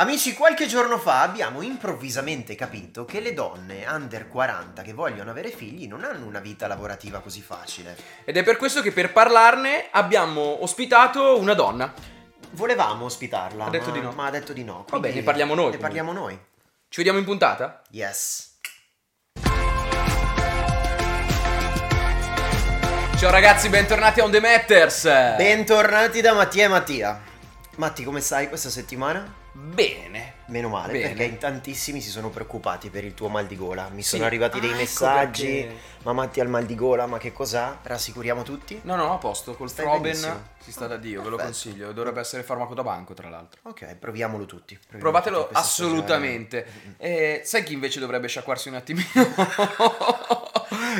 Amici, qualche giorno fa abbiamo improvvisamente capito che le donne under 40 che vogliono avere figli non hanno una vita lavorativa così facile. Ed è per questo che per parlarne abbiamo ospitato una donna. Volevamo ospitarla, Ha detto ma, di no. ma ha detto di no. Vabbè, quindi ne parliamo noi, Ne comunque. parliamo noi. Ci vediamo in puntata? Yes. Ciao ragazzi, bentornati a On The Matters. Bentornati da Mattia e Mattia. Matti, come stai questa settimana? Bene. Meno male, Bene. perché in tantissimi si sono preoccupati per il tuo mal di gola. Mi sono Sì. arrivati dei Ah, ecco messaggi. perché. Ma Matti ha il mal di gola, ma che cos'ha? Rassicuriamo tutti? No, no, a posto. Col Stai Froben benissimo. si sta da Dio, ve lo Perfetto. consiglio. Dovrebbe essere farmaco da banco, tra l'altro. Ok, proviamolo tutti. proviamo Provatelo tutti assolutamente. Eh, sai chi invece dovrebbe sciacquarsi un attimino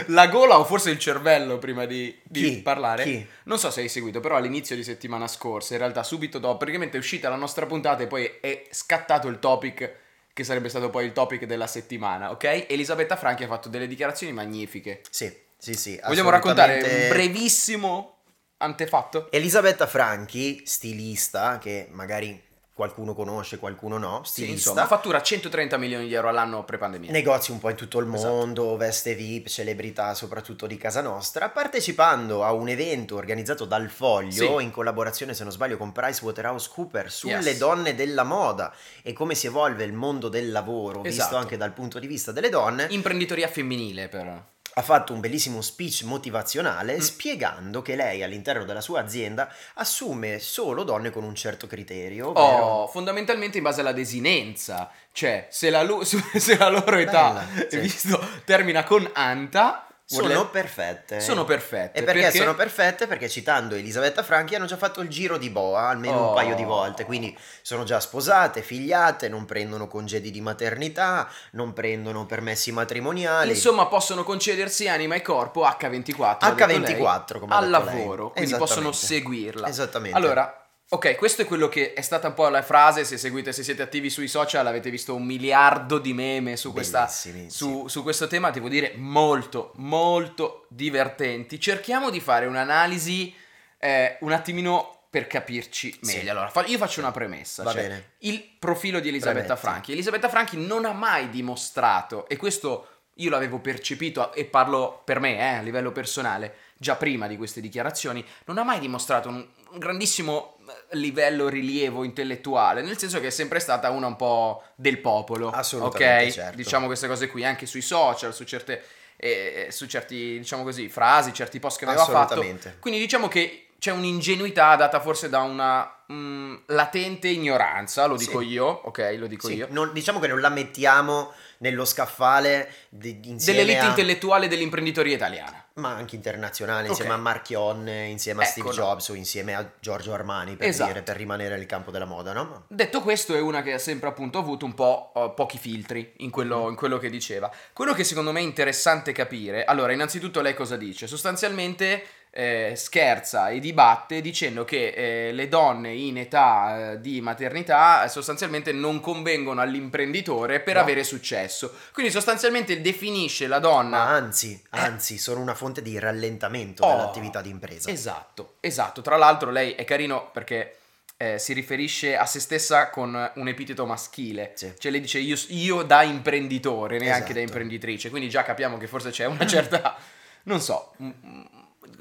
la gola o forse il cervello prima di, di Chi? parlare? Chi? Non so se hai seguito, però all'inizio di settimana scorsa, in realtà subito dopo, praticamente è uscita la nostra puntata e poi è scattato il topic che sarebbe stato poi il topic della settimana, ok? Elisabetta Franchi ha fatto delle dichiarazioni magnifiche. Sì, sì, sì. Vogliamo raccontare un brevissimo antefatto? Elisabetta Franchi, stilista, che magari qualcuno conosce, qualcuno no, Sì, stilista. insomma, fattura 130 milioni di euro all'anno pre-pandemia. Negozi un po' in tutto il Esatto. mondo, veste VIP, celebrità soprattutto di casa nostra, partecipando a un evento organizzato dal Foglio Sì. in collaborazione, se non sbaglio, con PricewaterhouseCoopers sulle Yes. donne della moda e come si evolve il mondo del lavoro, visto Esatto. anche dal punto di vista delle donne. Imprenditoria femminile, però. Ha fatto un bellissimo speech motivazionale Mm. spiegando che lei all'interno della sua azienda assume solo donne con un certo criterio, ovvero Oh, fondamentalmente in base alla desinenza. Cioè, se la, lu- se la loro età, Bella, sì. visto, termina con Anta, sono vuol- perfette. sono perfette. E perché, sono perfette? Perché citando Elisabetta Franchi hanno già fatto il giro di boa almeno Oh. un paio di volte, quindi sono già sposate, figliate, non prendono congedi di maternità, non prendono permessi matrimoniali. Insomma, possono concedersi anima e corpo H24. ha detto lei, H24 come al detto lei. lavoro, quindi possono seguirla. Esattamente. Allora, ok, questo è quello che è stata un po' la frase. Se seguite, se siete attivi sui social, avete visto un miliardo di meme su, questa, su, su questo tema. Devo dire, molto, molto divertenti. Cerchiamo di fare un'analisi eh, un attimino per capirci Sì. meglio. Allora, fa- io faccio una premessa. Va cioè, bene. Il profilo di Elisabetta Premetti. Franchi. Elisabetta Franchi non ha mai dimostrato, e questo io l'avevo percepito, e parlo per me eh, a livello personale, già prima di queste dichiarazioni, non ha mai dimostrato un, grandissimo eh, livello rilievo intellettuale, nel senso che è sempre stata una un po' del popolo. Assolutamente, ok? certo. Diciamo queste cose qui, anche sui social, su certe... eh, su certi, diciamo così, frasi, certi post che aveva fatto. Assolutamente. Quindi diciamo che c'è un'ingenuità data forse da una mm, latente ignoranza, lo dico Sì. io, ok, lo dico Sì, io. non- diciamo che non la mettiamo nello scaffale di, insieme Dell'elite a- intellettuale dell'imprenditoria italiana. Ma anche internazionale, insieme Ok. a Marchionne, insieme a Ecco, Steve. Jobs o insieme a Giorgio Armani, per Esatto. dire, per rimanere nel campo della moda, no? Detto questo, è una che ha sempre appunto avuto un po' eh, pochi filtri in quello, in quello che diceva. Quello che secondo me è interessante capire, allora, innanzitutto lei cosa dice? Sostanzialmente eh, scherza e dibatte dicendo che eh, le donne in età eh, di maternità eh, sostanzialmente non convengono all'imprenditore per No. avere successo. Quindi sostanzialmente definisce la Ma donna anzi, anzi, sono una fonte di rallentamento Oh. dell'attività di impresa. Esatto, esatto. Tra l'altro lei è carino perché eh, si riferisce a se stessa con un epiteto maschile. Sì. Cioè lei dice io, io da imprenditore, neanche Esatto. da imprenditrice. Quindi già capiamo che forse c'è una certa, non so,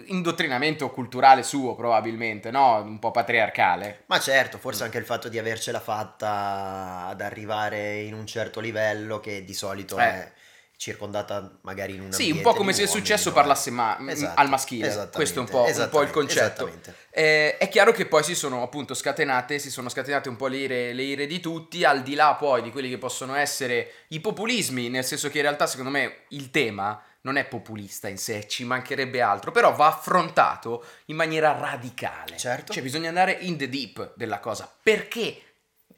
indottrinamento culturale suo probabilmente, no? Un po' patriarcale. Ma certo, Mm. forse anche il fatto di avercela fatta ad arrivare in un certo livello che di solito Eh. è circondata magari in un Sì, un po' come se il successo parlasse ma- Esatto, al maschile. Questo è un po', un po' il concetto. Eh, è chiaro che poi si sono appunto scatenate, si sono scatenate un po' le ire, le ire di tutti, al di là poi di quelli che possono essere i populismi, nel senso che in realtà secondo me il tema non è populista in sé, ci mancherebbe altro, però va affrontato in maniera radicale. Certo. Cioè bisogna andare in the deep della cosa, perché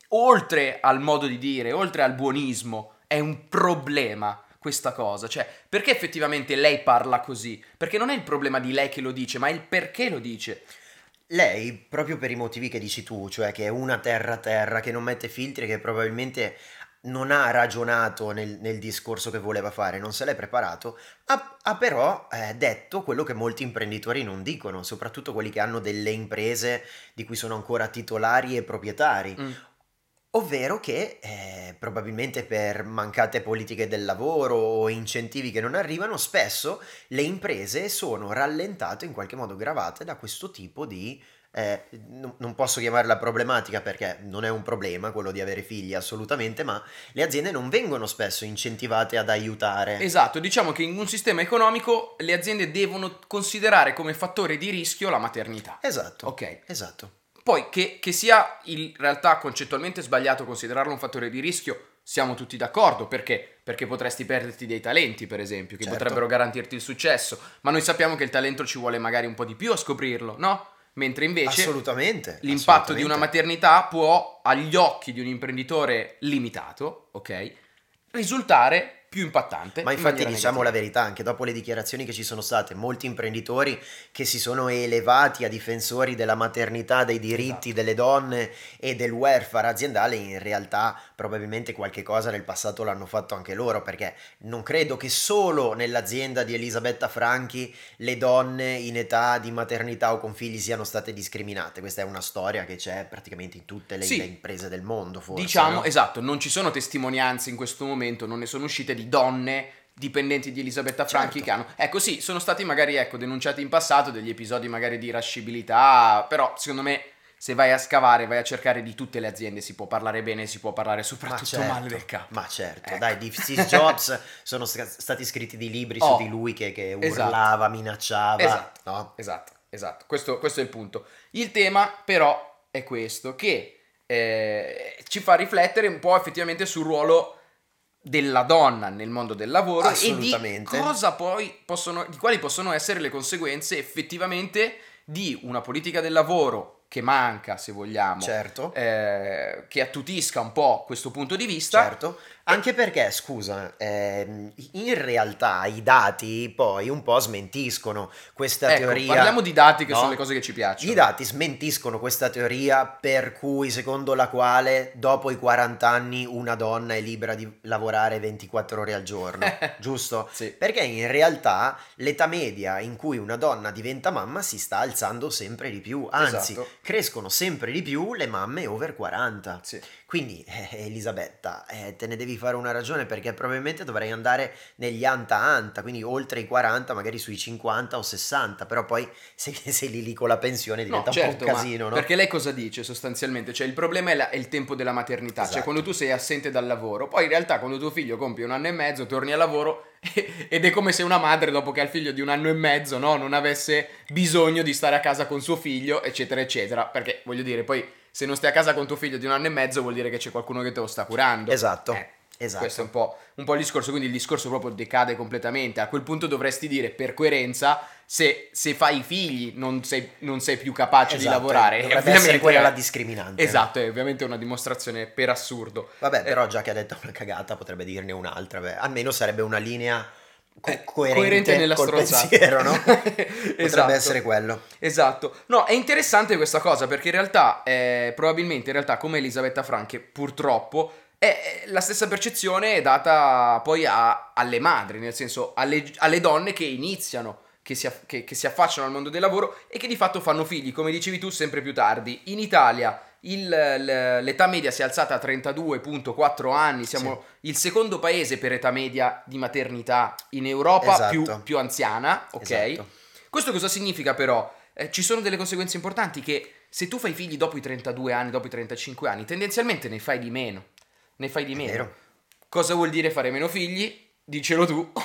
oltre al modo di dire, oltre al buonismo, è un problema questa cosa, cioè perché effettivamente lei parla così? Perché non è il problema di lei che lo dice, ma il perché lo dice. Lei, proprio per i motivi che dici tu, cioè che è una terra-terra, che non mette filtri, che probabilmente non ha ragionato nel, nel discorso che voleva fare, non se l'è preparato, ha, ha però eh, detto quello che molti imprenditori non dicono, soprattutto quelli che hanno delle imprese di cui sono ancora titolari e proprietari. Mm. Ovvero che eh, probabilmente per mancate politiche del lavoro o incentivi che non arrivano, spesso le imprese sono rallentate, in qualche modo gravate da questo tipo di... eh, non posso chiamarla problematica perché non è un problema quello di avere figli assolutamente, ma le aziende non vengono spesso incentivate ad aiutare. Esatto, diciamo che in un sistema economico le aziende devono considerare come fattore di rischio la maternità. Esatto. Ok. Esatto. Poi che, che sia in realtà concettualmente sbagliato considerarlo un fattore di rischio, siamo tutti d'accordo. Perché? Perché potresti perderti dei talenti, per esempio, che Certo. potrebbero garantirti il successo. Ma noi sappiamo che il talento ci vuole magari un po' di più a scoprirlo, no? Mentre invece Assolutamente. l'impatto di una assolutamente. maternità può, agli occhi di un imprenditore limitato, ok? Risultare più impattante. Ma in infatti maniera diciamo la negativa. verità, anche dopo le dichiarazioni che ci sono state, molti imprenditori che si sono elevati a difensori della maternità, dei diritti Esatto. delle donne e del welfare aziendale, in realtà probabilmente qualche cosa nel passato l'hanno fatto anche loro, perché non credo che solo nell'azienda di Elisabetta Franchi le donne in età di maternità o con figli siano state discriminate. Questa è una storia che c'è praticamente in tutte le, Sì. le imprese del mondo, forse. Diciamo, no? esatto, non ci sono testimonianze in questo momento, non ne sono uscite di donne dipendenti di Elisabetta Franchi Certo. che hanno... Ecco sì, sono stati magari ecco, denunciati in passato degli episodi magari di irascibilità, però secondo me se vai a scavare, vai a cercare di tutte le aziende, si può parlare bene, si può parlare Ma soprattutto certo, male del capo. ma certo, Ecco. dai, di Steve Jobs sono sta- stati scritti dei libri Oh, su di lui che, che esatto. urlava, minacciava, Esatto. no? Esatto, esatto, questo, questo è il punto. Il tema però è questo, che eh, ci fa riflettere un po' effettivamente sul ruolo della donna nel mondo del lavoro e di Assolutamente. cosa poi possono, di quali possono essere le conseguenze effettivamente di una politica del lavoro che manca, se vogliamo, Certo, eh, che attutisca un po' questo punto di vista. certo, anche perché, scusa, ehm, in realtà i dati poi un po' smentiscono questa Ecco, teoria. parliamo di dati che no? sono le cose che ci piacciono. I dati smentiscono questa teoria per cui, secondo la quale, dopo i 40 anni una donna è libera di lavorare 24 ore al giorno, giusto? Sì. Perché in realtà l'età media in cui una donna diventa mamma si sta alzando sempre di più, anzi Esatto. crescono sempre di più le mamme over 40. Sì. Quindi, eh, Elisabetta, eh, te ne devi fare una ragione perché probabilmente dovrei andare negli anta-anta, quindi oltre i 40, magari sui 50 o 60, però poi se sei lì lì con la pensione diventa No, certo, un po' un casino, no? Perché lei cosa dice sostanzialmente? Cioè il problema è, la- è il tempo della maternità, cioè Esatto. quando tu sei assente dal lavoro, poi in realtà quando tuo figlio compie un anno e mezzo torni al lavoro ed è come se una madre dopo che ha il figlio di un anno e mezzo no, non avesse bisogno di stare a casa con suo figlio, eccetera, eccetera. Perché voglio dire, poi se non stai a casa con tuo figlio di un anno e mezzo vuol dire che c'è qualcuno che te lo sta curando. Esatto, Eh, esatto. Questo è un po', un po' il discorso, quindi il discorso proprio decade completamente. A quel punto dovresti dire, per coerenza, se, se fai figli non sei, non sei più capace di Esatto, lavorare. Dovrebbe Ovviamente- essere quella la discriminante. Esatto, è ovviamente una dimostrazione per assurdo. Vabbè, Eh, però già che ha detto una cagata potrebbe dirne un'altra, beh, almeno sarebbe una linea co- eh, coerente, nella col stronzata. pensiero, no? potrebbe Esatto. essere quello. Esatto. No, è interessante questa cosa perché in realtà, eh, probabilmente in realtà come Elisabetta Franche, purtroppo, è la stessa percezione è data poi a- alle madri, nel senso alle, alle donne che iniziano, che si, che- che si affacciano al mondo del lavoro e che di fatto fanno figli, come dicevi tu, sempre più tardi. In Italia il- l'età media si è alzata a 32.4 anni, siamo il secondo paese per età media di maternità in Europa Esatto. più, più anziana, ok? Esatto. Questo cosa significa però? Eh, ci sono delle conseguenze importanti che se tu fai figli dopo i 32 anni, dopo i 35 anni, tendenzialmente ne fai di meno. Ne fai di meno. Cosa vuol dire fare meno figli? Dicelo tu.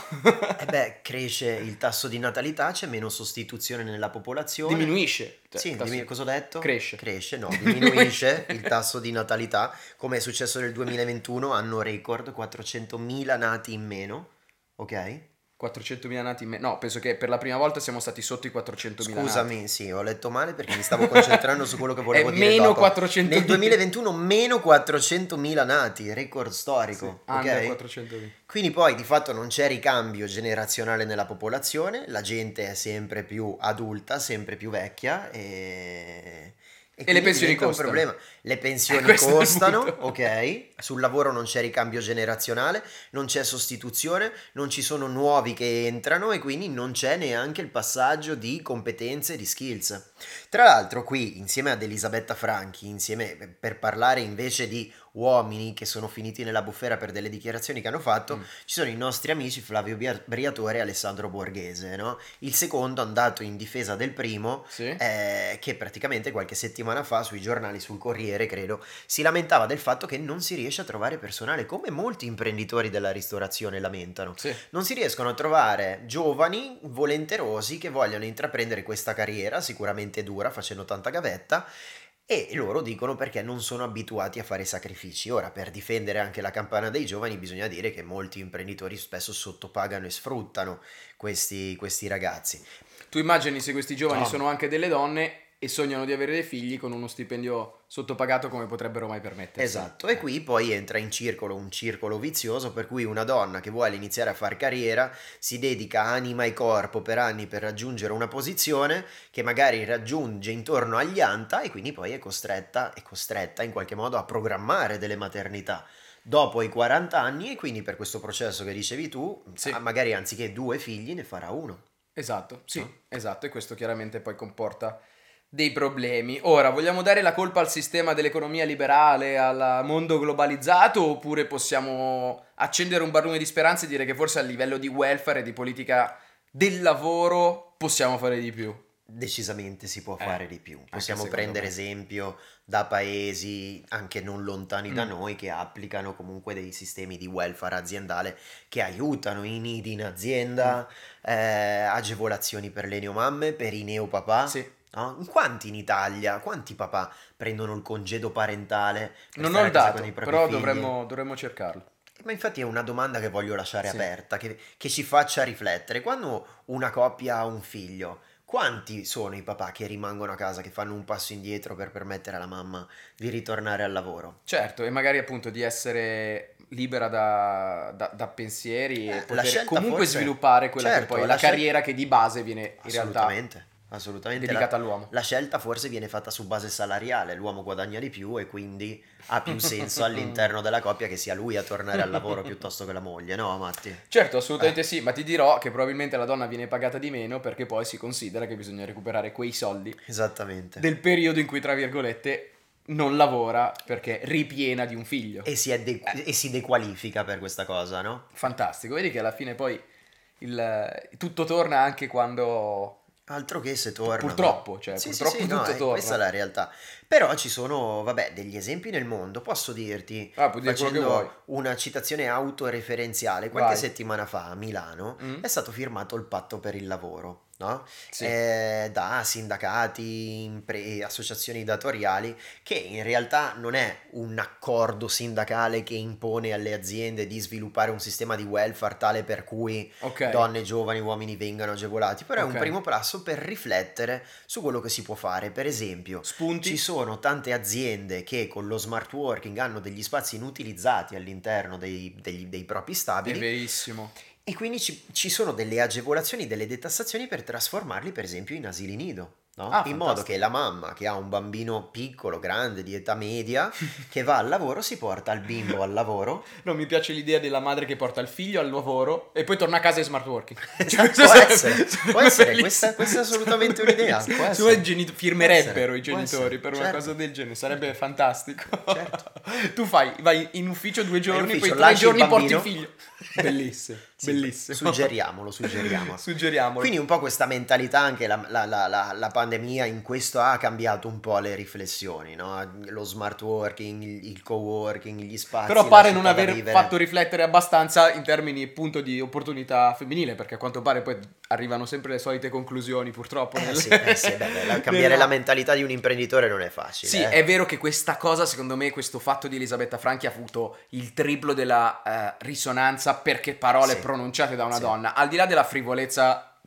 E beh, cresce il tasso di natalità, c'è meno sostituzione nella popolazione. Diminuisce. Cioè, Sì, tasso- diminu- cosa ho detto? Cresce. Cresce, no, diminuisce il tasso di natalità, come è successo nel 2021, anno record, 400.000 nati in meno, ok? 400.000 nati in me- No, penso che per la prima volta siamo stati sotto i 400.000 nati. Scusami, sì, ho letto male perché mi stavo concentrando su quello che volevo È dire meno dopo. 400.000. Nel 2021 meno 400.000 nati, record storico, Ah, ok? no, 400.000. Quindi poi di fatto non c'è ricambio generazionale nella popolazione, la gente è sempre più adulta, sempre più vecchia e... le quindi pensioni diventa un costano. problema. Le pensioni Questo è il costano, ok? Sul lavoro non c'è ricambio generazionale, non c'è sostituzione, non ci sono nuovi che entrano e quindi non c'è neanche il passaggio di competenze e di skills. Tra l'altro qui, insieme ad Elisabetta Franchi, insieme per parlare invece di uomini che sono finiti nella bufera per delle dichiarazioni che hanno fatto, Mm. ci sono i nostri amici Flavio Briatore e Alessandro Borghese, no? Il secondo andato in difesa del primo, Sì. eh, che praticamente qualche settimana fa sui giornali, sul Corriere, credo, si lamentava del fatto che non si riesce a trovare personale, come molti imprenditori della ristorazione lamentano. Sì. Non si riescono a trovare giovani volenterosi che vogliono intraprendere questa carriera, sicuramente dura, facendo tanta gavetta, e loro dicono perché non sono abituati a fare sacrifici. Ora, per difendere anche la campana dei giovani, bisogna dire che molti imprenditori spesso sottopagano e sfruttano questi, questi ragazzi. Tu immagini se questi giovani No. sono anche delle donne e sognano di avere dei figli con uno stipendio sottopagato come potrebbero mai permettersi. Esatto, e qui poi entra in circolo un circolo vizioso per cui una donna che vuole iniziare a far carriera si dedica anima e corpo per anni per raggiungere una posizione che magari raggiunge intorno agli anta e quindi poi è costretta, è costretta in qualche modo a programmare delle maternità dopo i 40 anni e quindi per questo processo che dicevi tu, Sì. ah, magari anziché due figli ne farà uno. Esatto, sì, No? esatto, e questo chiaramente poi comporta dei problemi. Ora, vogliamo dare la colpa al sistema dell'economia liberale, al mondo globalizzato, oppure possiamo accendere un barlume di speranza e dire che forse a livello di welfare e di politica del lavoro possiamo fare di più? Decisamente si può Eh, fare di più. Possiamo prendere me. esempio da paesi anche non lontani da Mm. noi che applicano comunque dei sistemi di welfare aziendale che aiutano i nidi in azienda, Mm. eh, agevolazioni per le neomamme, per i neopapà. Sì. No? In Quanti in Italia, quanti papà prendono il congedo parentale? Non ho il dato, però dovremmo, dovremmo cercarlo. Ma infatti è una domanda che voglio lasciare Sì. aperta, che, che ci faccia riflettere. Quando una coppia ha un figlio, quanti sono i papà che rimangono a casa, che fanno un passo indietro per permettere alla mamma di ritornare al lavoro? Certo, e magari appunto di essere libera da, da- da pensieri Eh, e poter comunque forse- svilupare quella che certo, poi è la la scel- carriera che di base viene in realtà Assolutamente, dedicata La, all'uomo. la scelta forse viene fatta su base salariale, l'uomo guadagna di più e quindi ha più senso all'interno della coppia che sia lui a tornare al lavoro piuttosto che la moglie, no Matti? Certo, assolutamente Eh. sì, ma ti dirò che probabilmente la donna viene pagata di meno perché poi si considera che bisogna recuperare quei soldi Esattamente. del periodo in cui, tra virgolette, non lavora perché è ripiena di un figlio. E si, de- e si dequalifica per questa cosa, no? Fantastico, vedi che alla fine poi il- tutto torna anche quando... Altro che se torna. Purtroppo, cioè, Sì, sì, purtroppo sì, no, tutto eh, torna. Questa è la realtà. Però ci sono, vabbè, degli esempi nel mondo. Posso dirti, Ah, facendo una citazione autoreferenziale, qualche Vai. settimana fa a Milano Mm? è stato firmato il patto per il lavoro, no? Sì. Eh, da sindacati, impre- associazioni datoriali, che in realtà non è un accordo sindacale che impone alle aziende di sviluppare un sistema di welfare tale per cui Ok. donne, giovani, uomini vengano agevolati, però è Ok. un primo passo per riflettere su quello che si può fare. Per esempio, Spunti? ci sono tante aziende che con lo smart working hanno degli spazi inutilizzati all'interno dei, degli- dei propri È stabili verissimo. E quindi ci, ci sono delle agevolazioni, delle detassazioni per trasformarli per esempio in asili nido. no? Ah, in modo fantastico. che la mamma che ha un bambino piccolo, grande, di età media, che va al lavoro, si porta il bimbo al lavoro No, mi piace l'idea della madre che porta il figlio al lavoro e poi torna a casa e smart working. Questo può essere, può essere, questa- questa è assolutamente un'idea, può Secondo essere. me i geni- firmerebbero i genitori per una certo. cosa del genere, sarebbe fantastico. Certo. tu fai, vai in ufficio due giorni, ufficio, poi tre lasci il giorni porti il figlio. Bellissimo, Sì, bellissimo. Suggeriamolo, suggeriamo. Suggeriamolo. Quindi un po' questa mentalità, anche la, la- la- la- la pandemia in questo ha cambiato un po' le riflessioni, no? Lo smart working, il, co-working, gli spazi. Però pare non aver fatto riflettere abbastanza in termini appunto di opportunità femminile, perché a quanto pare poi arrivano sempre le solite conclusioni purtroppo. Eh nel- sì, eh sì, beh, beh, cambiare nella- la mentalità di un imprenditore non è facile. Sì, eh. è vero che questa cosa, secondo me, questo fatto di Elisabetta Franchi ha avuto il triplo della eh, perché parole Sì. pronunciate da una Sì. donna. Al di là della frivolezza,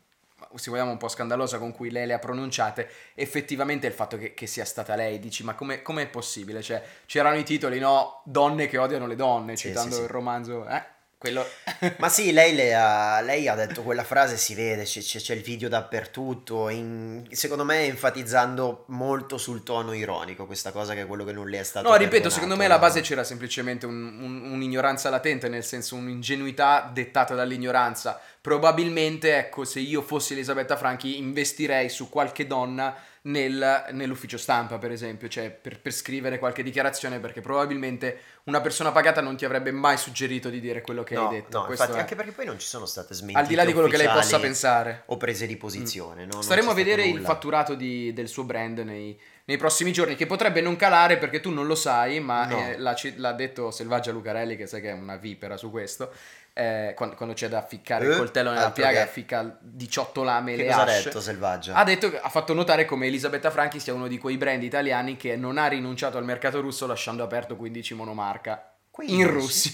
se vogliamo un po' scandalosa con cui lei le ha pronunciate, effettivamente il fatto che, che sia stata lei, dici, ma come è possibile? Cioè, c'erano i titoli, no? Donne che odiano le donne, Sì, citando il romanzo, eh? Quello... Ma sì, lei, le ha, lei ha detto quella frase, si vede, c'è, c'è- il video dappertutto, in- secondo me enfatizzando molto sul tono ironico, questa cosa che è quello che non le è stato No, ripeto, secondo me alla no? base c'era semplicemente un- un- un'ignoranza latente, nel senso un'ingenuità dettata dall'ignoranza. Probabilmente, ecco, se io fossi Elisabetta Franchi, investirei su qualche donna nel- nell'ufficio stampa, per esempio, cioè per, per scrivere qualche dichiarazione, perché probabilmente una persona pagata non ti avrebbe mai suggerito di dire quello che No, hai detto. no, infatti è- anche perché poi non ci sono state smentite al di là di quello che lei possa pensare. o prese di posizione, no? Non Staremo a vedere il fatturato di- del suo brand nei, nei prossimi giorni, che potrebbe non calare perché tu non lo sai, ma No. eh, l'ha, l'ha detto Selvaggia Lucarelli, che sai che è una vipera su questo. Eh, quando, quando c'è da ficcare il Eh, coltello nella piaga, che- ficca 18 lame e Che le cosa ha detto Selvaggia? Ha detto che- ha fatto notare come Elisabetta Franchi sia uno di quei brand italiani che non ha rinunciato al mercato russo lasciando aperto 15 monomarca in 15? Russia.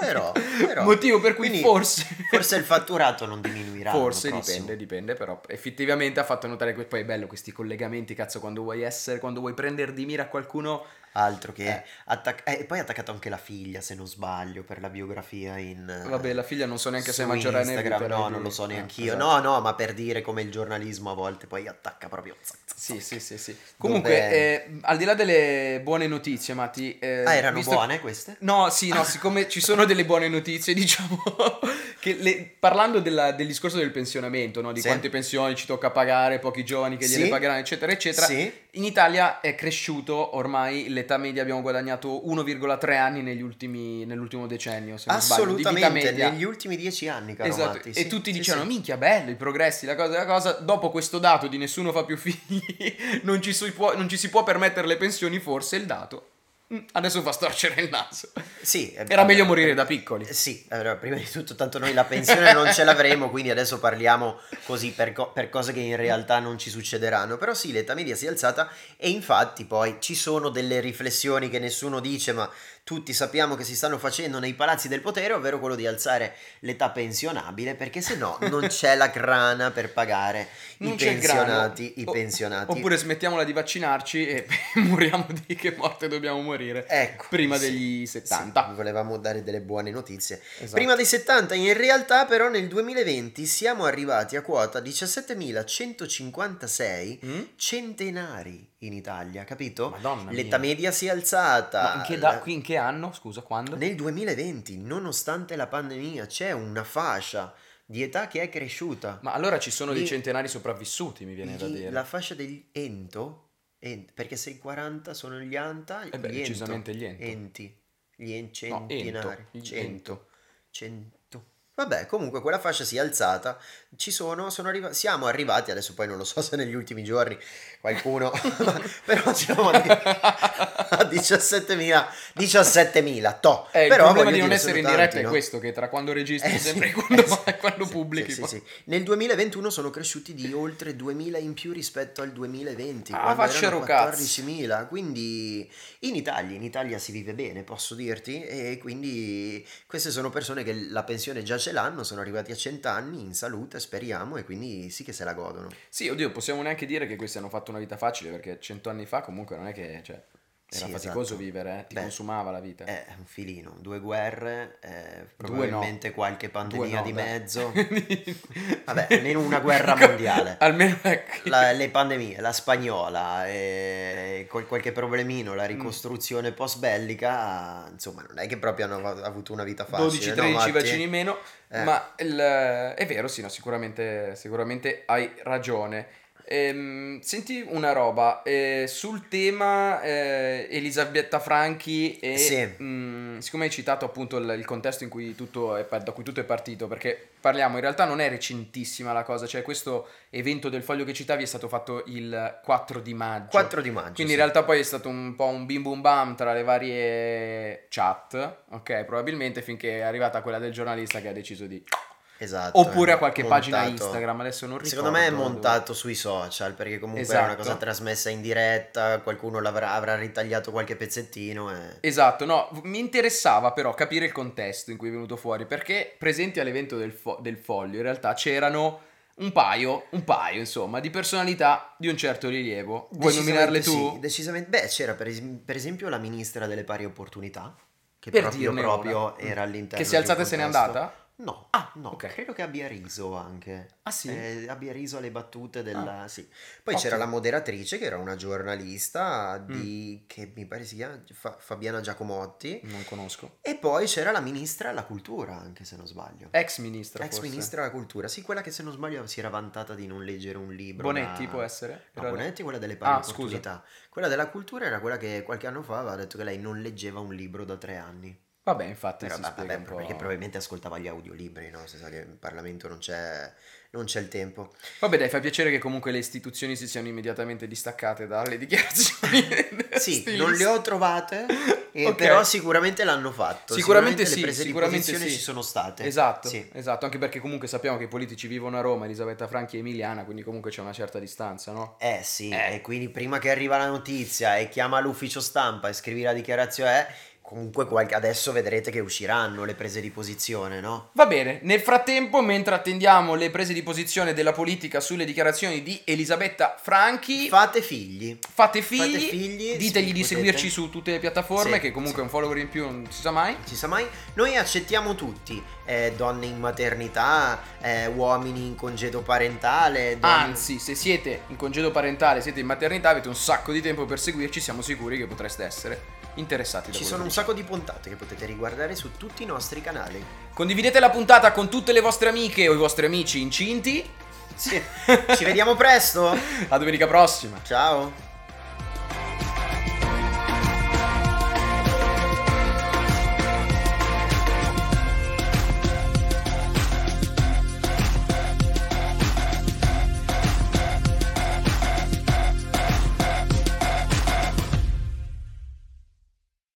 Però, però. Motivo per cui Quindi forse forse il fatturato non diminuirà Forse dipende, dipende, però effettivamente ha fatto notare que- poi è bello questi collegamenti, cazzo, quando vuoi essere, quando vuoi prendere di mira qualcuno Altro che Eh. attac- eh, e poi ha attaccato anche la figlia, se non sbaglio, per la biografia in eh, Vabbè, la figlia non so neanche se è maggiorenne. Instagram, no, non lo so eh, neanch'io. esatto. No, no, ma per dire come il giornalismo a volte poi attacca proprio. Sì, sì, sì, sì. Comunque, Dove- eh, al di là delle buone notizie, Matti... eh, Ah, erano buone queste? No, sì, no, siccome ci sono delle buone notizie, diciamo che le- parlando della- del discorso del pensionamento, no? di Sì. quante pensioni ci tocca pagare, pochi giovani che gliele Sì. pagheranno, eccetera, eccetera, Sì. in Italia è cresciuto ormai l'età media, abbiamo guadagnato 1,3 anni negli ultimi, nell'ultimo decennio, se Assolutamente, negli ultimi dieci anni, caro Esatto, Matti, e sì, tutti sì, dicevano: sì. Minchia, bello, i progressi, la cosa, la cosa. Dopo questo dato di nessuno fa più figli, non ci, si può, non ci si può permettere le pensioni, forse il dato. Mm, Adesso fa storcere il naso. Sì, eh, Era meglio vabbè, morire da piccoli. Eh, Sì, allora, prima di tutto, tanto noi la pensione non ce l'avremo, quindi adesso parliamo così per, co- per cose che in realtà non ci succederanno. Però sì, l'età media si è alzata e infatti poi ci sono delle riflessioni che nessuno dice, ma tutti sappiamo che si stanno facendo nei palazzi del potere, ovvero quello di alzare l'età pensionabile, perché se no non c'è la grana per pagare Non i pensionati. I O- pensionati. Oppure smettiamola di vaccinarci e moriamo di che morte dobbiamo morire. Ecco, prima sì, degli sì, 70. volevamo dare delle buone notizie. Esatto. Prima dei 70, in realtà però nel 2020 siamo arrivati a quota 17.156 Mm? centenari in Italia, capito? Madonna L'età mia. media si è alzata. Ma in che, da- in che anno? Scusa, quando? Nel 2020, nonostante la pandemia, c'è una fascia di età che è cresciuta. Ma allora ci sono dei Gli- centenari sopravvissuti, mi viene da Gli- dire. La fascia degli ento, ent- perché se i 40 sono gli anta, Eh beh, gli ento, decisamente gli ento. enti, gli en- No, ento, centenari, gli cento, ento. cento. Vabbè, comunque quella fascia si è alzata, ci sono, sono arriva- siamo arrivati, adesso poi non lo so se negli ultimi giorni qualcuno, però siamo a, di- a 17.000, 17.000, to. Eh, il però problema voglio di non essere in diretta tanti, è no? questo, che tra quando registri Eh, e sì, sempre quando, eh, sì, quando sì, pubblichi. sì, sì, sì. Nel 2021 sono cresciuti di oltre 2000 in più rispetto al 2020, Ah, cazzo. 14.000. Quindi in Italia, in Italia si vive bene, posso dirti, e quindi queste sono persone che la pensione già ce l'hanno, sono arrivati a 100 anni in salute, speriamo, e quindi sì che se la godono. Sì, oddio, possiamo neanche dire che questi hanno fatto una vita facile, perché cento anni fa comunque non è che... Cioè, era Sì, faticoso esatto. vivere, eh, ti Beh, consumava la vita. È un filino, due guerre, eh, probabilmente qualche Due pandemia no, di mezzo. Vabbè, almeno una guerra mondiale. Almeno ecco. La- le pandemie, la spagnola, e qual- qualche problemino, Mm. la ricostruzione post bellica, insomma, non è che proprio hanno av- avuto una vita facile. 12-13 no, vaccini in meno, Eh. ma il- è vero, sì, no, sicuramente, sicuramente hai ragione. Ehm, senti una roba, eh, sul tema eh, Elisabetta Franchi e Sì. mh, siccome hai citato appunto il, il contesto in cui tutto è, da cui tutto è partito, perché parliamo, in realtà non è recentissima la cosa, cioè questo evento del foglio che citavi è stato fatto il 4 di maggio. 4 di maggio. Quindi sì. in realtà poi è stato un po' un bim bum bam tra le varie chat, ok, probabilmente finché è arrivata quella del giornalista che ha deciso di... Esatto, Oppure a qualche pagina montato- Instagram, adesso non ricordo. Secondo me è dove. montato sui social perché comunque è una Esatto. cosa trasmessa in diretta, qualcuno l'avrà, avrà ritagliato qualche pezzettino e... Esatto, no, mi interessava però capire il contesto in cui è venuto fuori, perché presenti all'evento del, fo- del foglio in realtà c'erano un paio, un paio insomma, di personalità di un certo rilievo. Vuoi nominarle tu? Sì, decisamente. Beh, c'era per, es- per esempio la ministra delle pari opportunità, che Per proprio, proprio una. era all'interno Che si è alzata e se n'è andata? No, Ah, no, ok. credo che abbia riso anche. Ah sì? Eh, abbia riso alle battute della... Ah. Sì. Poi. Mm. c'era la moderatrice che era una giornalista di... che mi pare si chiama Fa- Fabiana Giacomotti. Non conosco. E poi c'era la ministra della cultura, anche se non sbaglio. Ex ministra Ex forse. ministra della cultura, sì, quella che se non sbaglio si era vantata di non leggere un libro. Bonetti da- può essere? No, Era- Bonetti quella delle pari Ah, scusa. opportunità. Quella della cultura era quella che qualche anno fa aveva detto che lei non leggeva un libro da tre anni. Vabbè, infatti Però, si vabbè, spiega po'. perché probabilmente ascoltava gli audiolibri, no? Si sa che in Parlamento non c'è, non c'è il tempo. Vabbè, dai, fa piacere che comunque le istituzioni si siano immediatamente distaccate dalle dichiarazioni. Sì, non le ho trovate, eh, Ok. però sicuramente l'hanno fatto. Sicuramente sì, le prese sicuramente di sì. ci sono state. Esatto, Sì. esatto, anche perché comunque sappiamo che i politici vivono a Roma, Elisabetta Franchi e Emiliana, quindi comunque c'è una certa distanza, no? Eh sì, Eh. e quindi prima che arriva la notizia e chiama l'ufficio stampa e scrivi la dichiarazione, eh, comunque qualche- adesso vedrete che usciranno le prese di posizione, no? Va bene, nel frattempo, mentre attendiamo le prese di posizione della politica sulle dichiarazioni di Elisabetta Franchi, Fate figli. fate figli, fate figli, ditegli sì, di potete. seguirci su tutte le piattaforme, Sì, che comunque sì. un follower in più non si sa mai. Non si sa mai. Noi accettiamo tutti, eh, donne in maternità, eh, uomini in congedo parentale, donne... Anzi, se siete in congedo parentale, siete in maternità, avete un sacco di tempo per seguirci, siamo sicuri che potreste essere interessati Ci sono un sacco di puntate che potete riguardare su tutti i nostri canali. Condividete la puntata con tutte le vostre amiche o i vostri amici incinti. Sì. Ci vediamo presto. A domenica prossima. Ciao.